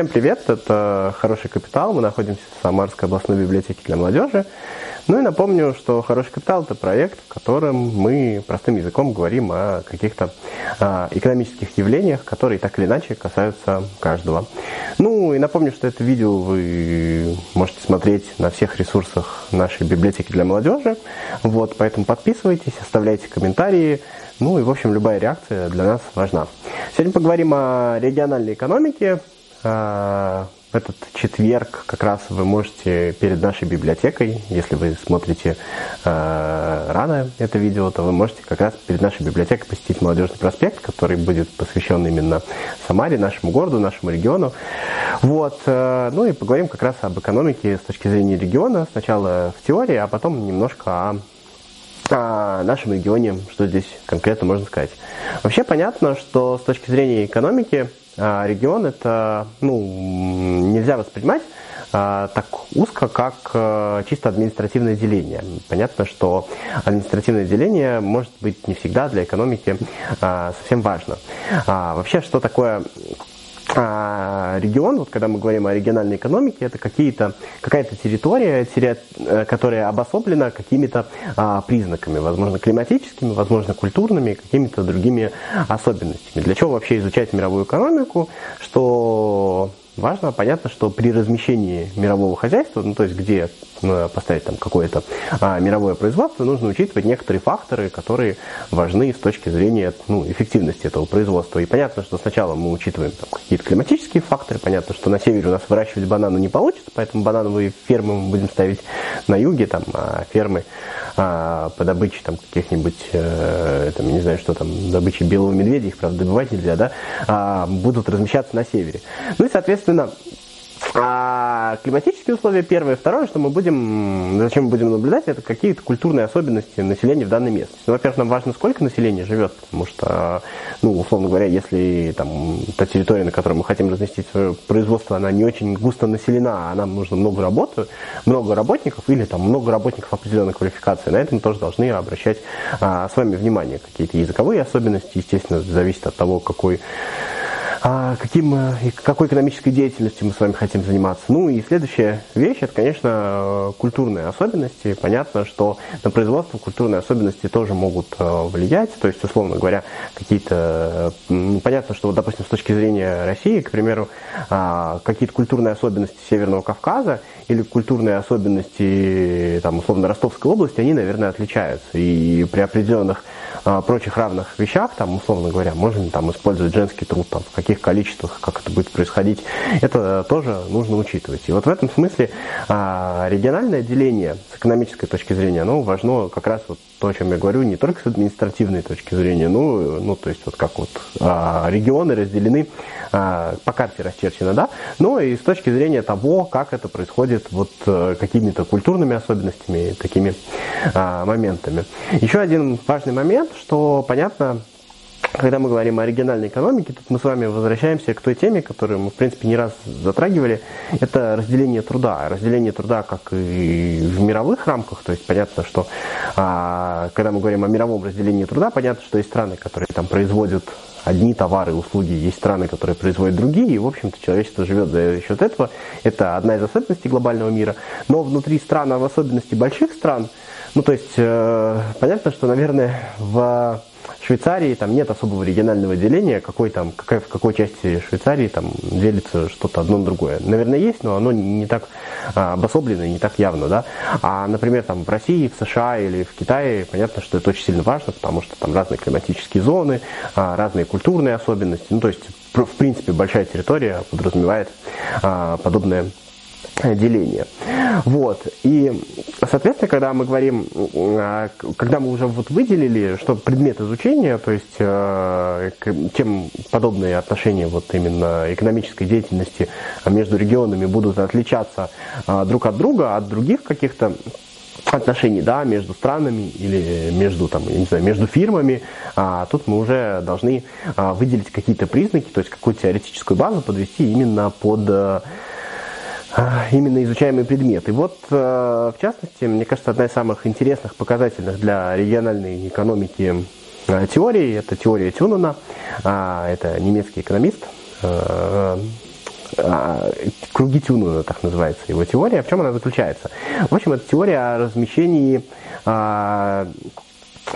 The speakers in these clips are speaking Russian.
Всем привет, это «Хороший капитал». Мы находимся в Самарской областной библиотеке для молодежи. Ну и напомню, что «Хороший капитал» – это проект, в котором мы простым языком говорим о каких-то а, экономических явлениях, которые так или иначе касаются каждого. Ну и напомню, что это видео вы можете смотреть на всех ресурсах нашей библиотеки для молодежи. Вот, поэтому подписывайтесь, оставляйте комментарии. Ну и, в общем, любая реакция для нас важна. Сегодня поговорим о региональной экономике, в этот четверг как раз вы можете перед нашей библиотекой, если вы смотрите э, рано это видео, то вы можете как раз перед нашей библиотекой посетить Молодежный проспект, который будет посвящен именно Самаре, нашему городу, нашему региону. Вот, э, ну и поговорим как раз об экономике с точки зрения региона, сначала в теории, а потом немножко о о нашем регионе, что здесь конкретно можно сказать. Вообще понятно, что с точки зрения экономики а, регион это ну, нельзя воспринимать а, так узко, как а, чисто административное деление. Понятно, что административное деление может быть не всегда для экономики совсем важно. Вообще, что такое а регион, вот когда мы говорим о региональной экономике, это какие-то, какая-то территория, э, которая обособлена какими-то а, признаками, возможно, климатическими, возможно, культурными, какими-то другими особенностями. Для чего вообще изучать мировую экономику? Что важно, понятно, что при размещении мирового хозяйства, ну то есть где э, поставить там какое-то а, мировое производство, нужно учитывать некоторые факторы, которые важны с точки зрения ну, эффективности этого производства. И понятно, что сначала мы учитываем там, какие-то климатические факторы, понятно, что на севере у нас выращивать бананы не получится, поэтому банановые фермы мы будем ставить на юге, там, а фермы а, по добыче там каких-нибудь, э, там, не знаю, что там, добычи белого медведя, их, правда, добывать нельзя, да, а, будут размещаться на севере. Ну и, соответственно, а климатические условия первое. Второе, что мы будем, зачем мы будем наблюдать, это какие-то культурные особенности населения в данной местности. Ну, во-первых, нам важно, сколько населения живет, потому что, ну, условно говоря, если там та территория, на которой мы хотим разместить свое производство, она не очень густо населена, а нам нужно много работы, много работников или там много работников определенной квалификации, на это мы тоже должны обращать а, с вами внимание. Какие-то языковые особенности, естественно, зависит от того, какой а каким, э, какой экономической деятельностью мы с вами хотим заниматься. Ну и следующая вещь, это, конечно, культурные особенности. Понятно, что на производство культурные особенности тоже могут э, влиять. То есть, условно говоря, какие-то... Понятно, что, допустим, с точки зрения России, к примеру, а, какие-то культурные особенности Северного Кавказа или культурные особенности, там, условно, Ростовской области, они, наверное, отличаются. И при определенных прочих равных вещах, там, условно говоря, можно там использовать женский труд, там, в каких количествах, как это будет происходить, это тоже нужно учитывать. И вот в этом смысле а, региональное деление с экономической точки зрения, оно важно как раз вот то, о чем я говорю, не только с административной точки зрения, ну, ну то есть вот как вот а, регионы разделены а, по карте расчерчено, да, но и с точки зрения того, как это происходит вот а, какими-то культурными особенностями, такими моментами. Еще один важный момент, что понятно, когда мы говорим о региональной экономике, тут мы с вами возвращаемся к той теме, которую мы, в принципе, не раз затрагивали. Это разделение труда. Разделение труда как и в мировых рамках, то есть понятно, что а, когда мы говорим о мировом разделении труда, понятно, что есть страны, которые там производят одни товары, услуги, есть страны, которые производят другие, и, в общем-то, человечество живет за счет этого. Это одна из особенностей глобального мира. Но внутри стран, а в особенности больших стран, ну, то есть, э, понятно, что, наверное, в Швейцарии там нет особого регионального деления, какой там, какая, в какой части Швейцарии там делится что-то одно на другое. Наверное, есть, но оно не так а, обособлено и не так явно, да. А, например, там в России, в США или в Китае, понятно, что это очень сильно важно, потому что там разные климатические зоны, а, разные культурные особенности. Ну, то есть, в принципе, большая территория подразумевает а, подобное деление. Вот. И, соответственно, когда мы говорим, а, когда мы уже вот выделили, что предмет изучения, то есть э, чем подобные отношения вот именно экономической деятельности между регионами будут отличаться а, друг от друга, от других каких-то отношений, да, между странами или между, там, я не знаю, между фирмами, а тут мы уже должны а, выделить какие-то признаки, то есть какую-то теоретическую базу подвести именно под а, именно изучаемый предмет. И вот, э, в частности, мне кажется, одна из самых интересных, показательных для региональной экономики э, теорий, это теория Тюнена, а, это немецкий экономист, э, круги Тюнена, так называется его теория. В чем она заключается? В общем, это теория о размещении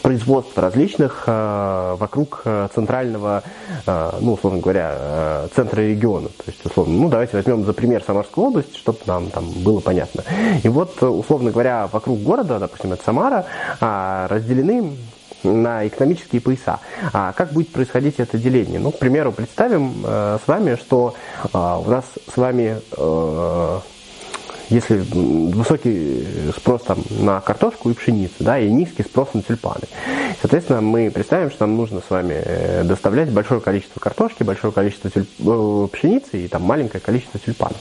производств различных э, вокруг э, центрального, э, ну, условно говоря, центра региона. То есть, условно, ну, давайте возьмем за пример Самарскую область, чтобы нам там было понятно. И вот, условно говоря, вокруг города, допустим, это Самара, э, разделены на экономические пояса. А как будет происходить это деление? Ну, к примеру, представим э, с вами, что э, у нас с вами э, если высокий спрос там, на картошку и пшеницу, да, и низкий спрос на тюльпаны. Соответственно, мы представим, что нам нужно с вами э, доставлять большое количество картошки, большое количество тюльп... Э, пшеницы и там маленькое количество тюльпанов.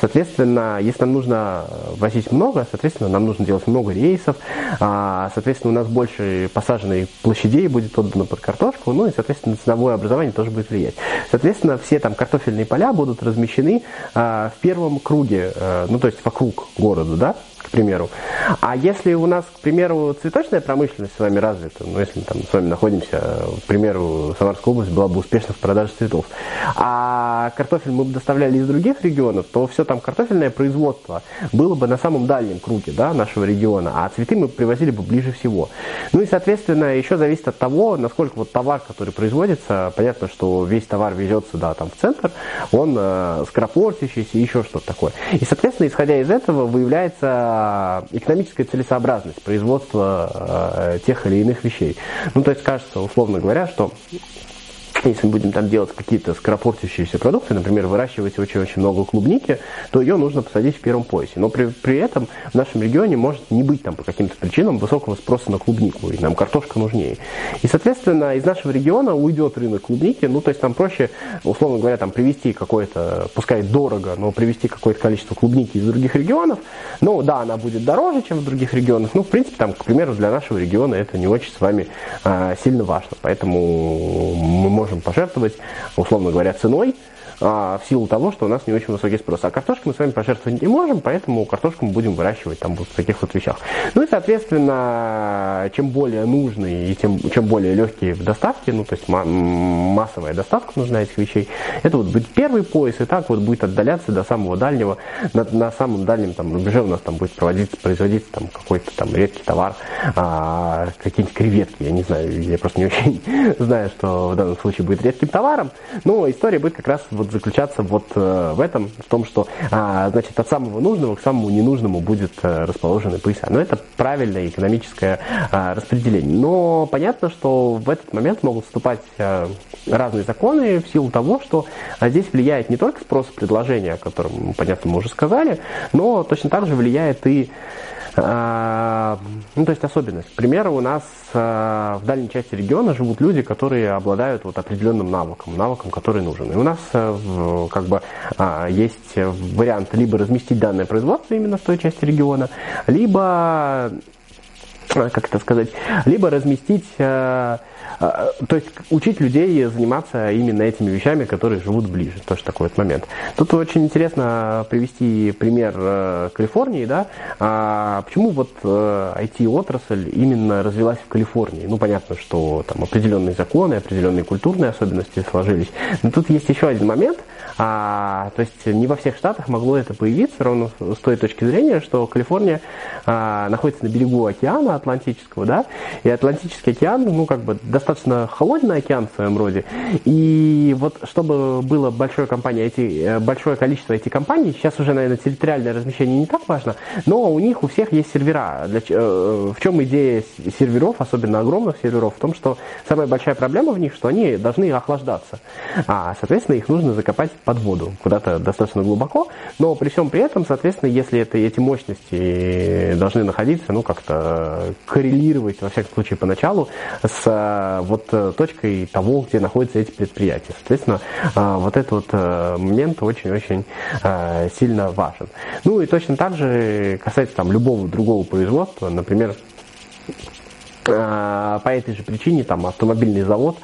Соответственно, если нам нужно возить много, соответственно, нам нужно делать много рейсов, а, соответственно, у нас больше посаженной площадей будет отдано под картошку, ну и, соответственно, ценовое образование тоже будет влиять. Соответственно, все там картофельные поля будут размещены а, в первом круге, ну то есть вокруг города, да, к примеру. А если у нас, к примеру, цветочная промышленность с вами развита, ну, если мы там с вами находимся, к примеру, Самарская область была бы успешна в продаже цветов, а картофель мы бы доставляли из других регионов, то все там картофельное производство было бы на самом дальнем круге да, нашего региона, а цветы мы привозили бы ближе всего. Ну и, соответственно, еще зависит от того, насколько вот товар, который производится, понятно, что весь товар везется да, там в центр, он э, скоропортящийся, еще что-то такое. И, соответственно, исходя из этого, выявляется экономическая целесообразность производства э, тех или иных вещей. Ну, то есть кажется, условно говоря, что если мы будем там делать какие-то скоропортящиеся продукты, например, выращивать очень-очень много клубники, то ее нужно посадить в первом поясе. Но при, при этом в нашем регионе может не быть там по каким-то причинам высокого спроса на клубнику, и нам картошка нужнее. И, соответственно, из нашего региона уйдет рынок клубники, ну, то есть там проще, условно говоря, там привезти какое-то, пускай дорого, но привезти какое-то количество клубники из других регионов. Ну, да, она будет дороже, чем в других регионах, ну, в принципе, там, к примеру, для нашего региона это не очень с вами а, сильно важно. Поэтому мы можем можем пожертвовать, условно говоря, ценой, а, в силу того, что у нас не очень высокий спрос. А картошку мы с вами пожертвовать не можем, поэтому картошку мы будем выращивать там вот в таких вот вещах. Ну и, соответственно, чем более нужные и тем, чем более легкие в доставке, ну то есть массовая доставка нужна этих вещей, это вот будет первый пояс, и так вот будет отдаляться до самого дальнего, на, на самом дальнем там рубеже у нас там будет проводиться, производиться там какой-то там редкий товар, а, какие-нибудь креветки, я не знаю, я просто не очень знаю, что в данном случае будет редким товаром, но история будет как раз вот заключаться вот э, в этом, в том, что, а, значит, от самого нужного к самому ненужному будет э, расположены пояса. Но это правильное экономическое а, распределение. Но понятно, что в этот момент могут вступать э, разные законы в силу того, что здесь влияет не только спрос и предложение, о котором, понятно, мы уже сказали, но точно так же влияет и а, ну, то есть особенность. К примеру, у нас а, в дальней части региона живут люди, которые обладают вот определенным навыком, навыком, который нужен. И у нас э, как бы а, есть вариант либо разместить данное производство именно в той части региона, либо как это сказать, либо разместить э, а, то есть учить людей заниматься именно этими вещами, которые живут ближе. Тоже такой вот момент. Тут очень интересно привести пример э, Калифорнии, да, а почему вот IT-отрасль э, именно развилась в Калифорнии. Ну, понятно, что там определенные законы, определенные культурные особенности сложились. Но тут есть еще один момент, а, то есть не во всех штатах могло это появиться, ровно с той точки зрения, что Калифорния а, находится на берегу океана Атлантического, да, и Атлантический океан, ну, как бы достаточно холодный океан в своем роде. И вот чтобы было большое, компания, эти, э, большое количество этих компаний, сейчас уже, наверное, территориальное размещение не так важно, но у них у всех есть сервера. Для, э, в чем идея серверов, особенно огромных серверов, в том, что самая большая проблема в них, что они должны охлаждаться. А, соответственно, их нужно закопать под воду, куда-то достаточно глубоко, но при всем при этом, соответственно, если это, эти мощности должны находиться, ну, как-то коррелировать, во всяком случае, поначалу, с вот э, точкой того, где находятся эти предприятия. Соответственно, а, вот этот вот э, момент очень-очень э, сильно важен. Ну и точно так же касается там любого другого производства, например, по этой же причине там автомобильный завод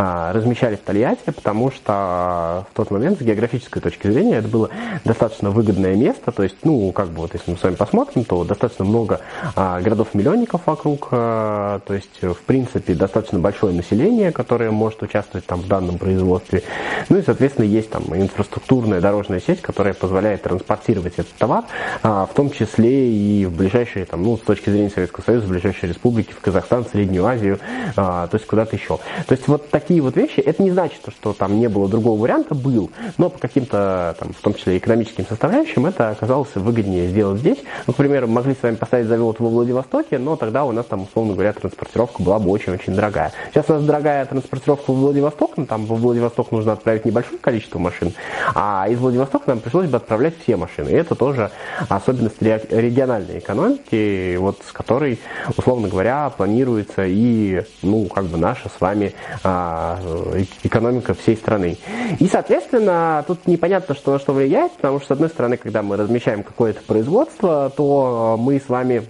размещали в Тольятти, потому что в тот момент с географической точки зрения это было достаточно выгодное место, то есть, ну, как бы вот если мы с вами посмотрим, то достаточно много а, городов-миллионников вокруг, а, то есть, в принципе, достаточно большое население, которое может участвовать там в данном производстве, ну и, соответственно, есть там инфраструктурная дорожная сеть, которая позволяет транспортировать этот товар, в том числе и в ближайшие, там, ну, с точки зрения Советского Союза, в ближайшие республики, в Казахстан, Среднюю Азию, то есть куда-то еще. То есть вот такие вот вещи, это не значит, что там не было другого варианта, был, но по каким-то, там, в том числе экономическим составляющим, это оказалось выгоднее сделать здесь. Ну, к примеру, могли с вами поставить завод во Владивостоке, но тогда у нас там, условно говоря, транспортировка была бы очень-очень дорогая. Сейчас у нас дорогая транспортировка в Владивосток, но там во Владивосток нужно отправить небольшое количество машин, а из Владивостока нам пришлось бы отправлять все машины. И это тоже особенность региональной экономики, вот с которой, условно говоря, планируется и, ну, как бы наша с вами а, Э, экономика всей страны. И, соответственно, тут непонятно, что на что влияет, потому что, с одной стороны, когда мы размещаем какое-то производство, то мы с вами,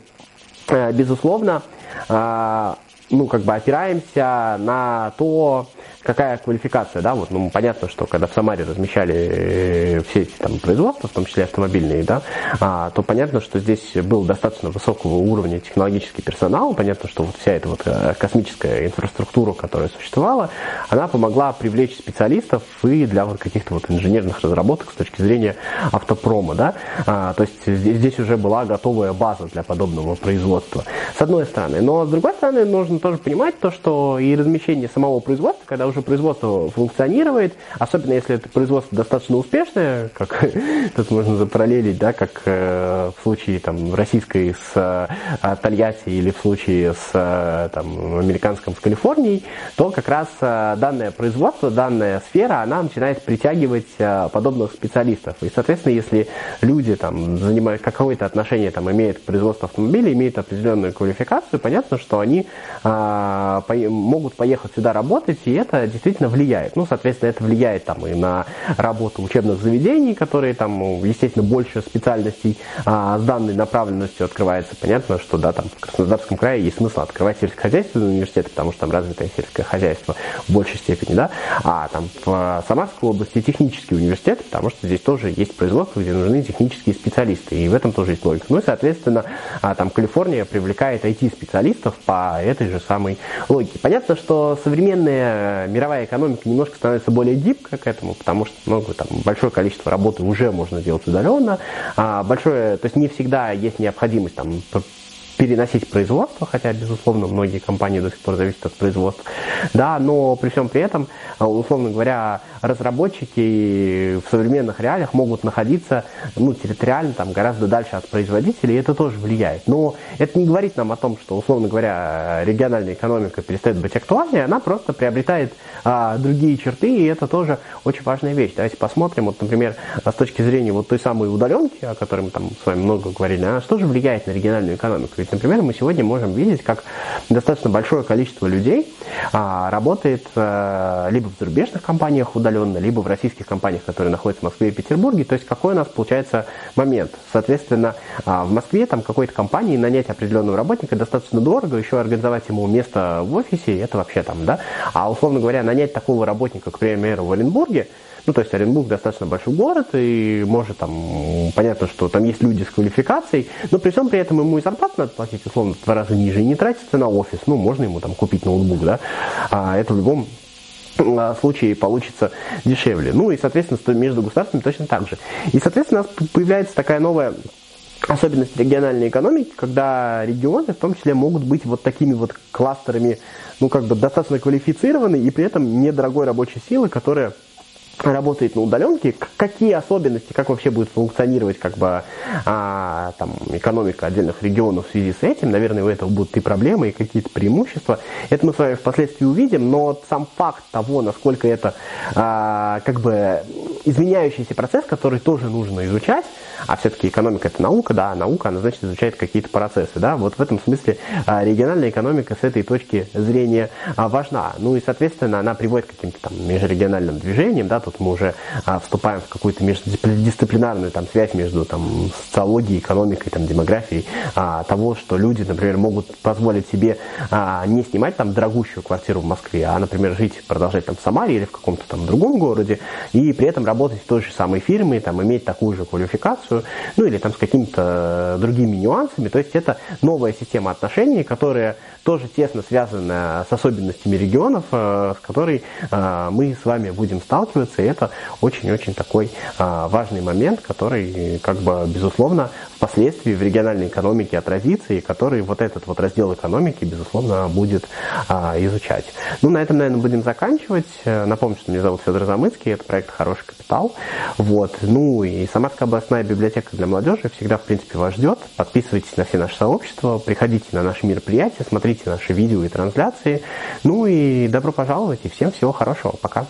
э, безусловно, э, ну, как бы опираемся на то, какая квалификация, да, вот, ну, понятно, что когда в Самаре размещали э, все эти там производства, в том числе автомобильные, да, а, то понятно, что здесь был достаточно высокого уровня технологический персонал, понятно, что вот вся эта вот э, космическая инфраструктура, которая существовала, она помогла привлечь специалистов и для вот каких-то вот инженерных разработок с точки зрения автопрома, да, а, то есть здесь, уже была готовая база для подобного производства, с одной стороны, но с другой стороны нужно тоже понимать то, что и размещение самого производства, когда уже производство функционирует, особенно если это производство достаточно успешное, как тут можно запараллелить, да, как э, в случае там российской с э, Тольятти или в случае с э, там, американском с Калифорнией, то как раз э, данное производство, данная сфера, она начинает притягивать э, подобных специалистов. И, соответственно, если люди там занимают какое-то отношение, там, имеют к производству автомобилей, имеют определенную квалификацию, понятно, что они э, по могут поехать сюда работать, и это действительно влияет. Ну, соответственно, это влияет там и на работу учебных заведений, которые там, ну, естественно, больше специальностей а, с данной направленностью открывается. Понятно, что да, там в Краснодарском крае есть смысл открывать сельскохозяйственный университет, потому что там развитое сельское хозяйство в большей степени, да, а там в Самарской области технический университет, потому что здесь тоже есть производство, где нужны технические специалисты, и в этом тоже есть логика. Ну и, соответственно, а, там Калифорния привлекает IT-специалистов по этой же самой логике. Понятно, что современные мировая экономика немножко становится более гибкой к этому, потому что много, там, большое количество работы уже можно делать удаленно, а большое, то есть не всегда есть необходимость там, переносить производство, хотя, безусловно, многие компании до сих пор зависят от производства. Да, но при всем при этом, а, условно говоря, разработчики в современных реалиях могут находиться ну, территориально там, гораздо дальше от производителей, и это тоже влияет. Но это не говорит нам о том, что, условно говоря, региональная экономика перестает быть актуальной, она просто приобретает а, другие черты, и это тоже очень важная вещь. Давайте посмотрим, вот, например, с точки зрения вот той самой удаленки, о которой мы там с вами много говорили, она что же влияет на региональную экономику? Ведь есть, например, мы сегодня можем видеть, как достаточно большое количество людей а, работает а, либо в зарубежных компаниях удаленно, либо в российских компаниях, которые находятся в Москве и Петербурге. То есть какой у нас получается момент? Соответственно, а, в Москве там какой-то компании нанять определенного работника достаточно дорого, еще организовать ему место в офисе, это вообще там, да. А условно говоря, нанять такого работника, к примеру, в Оренбурге, ну, то есть Оренбург достаточно большой город, и может там, понятно, что там есть люди с квалификацией, но при всем при этом ему и зарплату надо платить, условно, в два раза ниже, и не тратится на офис. Ну, можно ему там купить ноутбук, да, а это в любом а, случае получится дешевле. Ну и, соответственно, между государствами точно так же. И, соответственно, у нас появляется такая новая особенность региональной экономики, когда регионы в том числе могут быть вот такими вот кластерами, ну, как бы достаточно квалифицированы и при этом недорогой рабочей силы, которая работает на удаленке, какие особенности, как вообще будет функционировать как бы а, там, экономика отдельных регионов в связи с этим, наверное, у этого будут и проблемы, и какие-то преимущества. Это мы с вами впоследствии увидим, но сам факт того, насколько это а, как бы изменяющийся процесс, который тоже нужно изучать, а все-таки экономика это наука, да, наука, она значит изучает какие-то процессы, да, вот в этом смысле а, региональная экономика с этой точки зрения а, важна. Ну и, соответственно, она приводит к каким-то там межрегиональным движениям, да, тут мы уже а, вступаем в какую-то междисциплинарную там связь между там социологией, экономикой, там демографией, того, что люди, например, могут позволить себе не снимать там дорогущую квартиру в Москве, а, например, жить, продолжать там в Самаре или в каком-то там другом городе, и при этом работать в той же самой фирме, там, иметь такую же квалификацию, ну или там с какими-то другими нюансами. То есть это новая система отношений, которая тоже тесно связана с особенностями регионов, э, с которой э, мы с вами будем сталкиваться. И это очень-очень такой э, важный момент, который, как бы, безусловно, впоследствии в региональной экономике отразится, и который вот этот вот раздел экономики, безусловно, будет изучать. Ну, на этом, наверное, будем заканчивать. Напомню, что меня зовут Федор Замыцкий, это проект «Хороший капитал». Вот. Ну и Самарская областная библиотека для молодежи всегда, в принципе, вас ждет. Подписывайтесь на все наши сообщества, приходите на наши мероприятия, смотрите наши видео и трансляции. Ну и добро пожаловать и всем всего хорошего. Пока.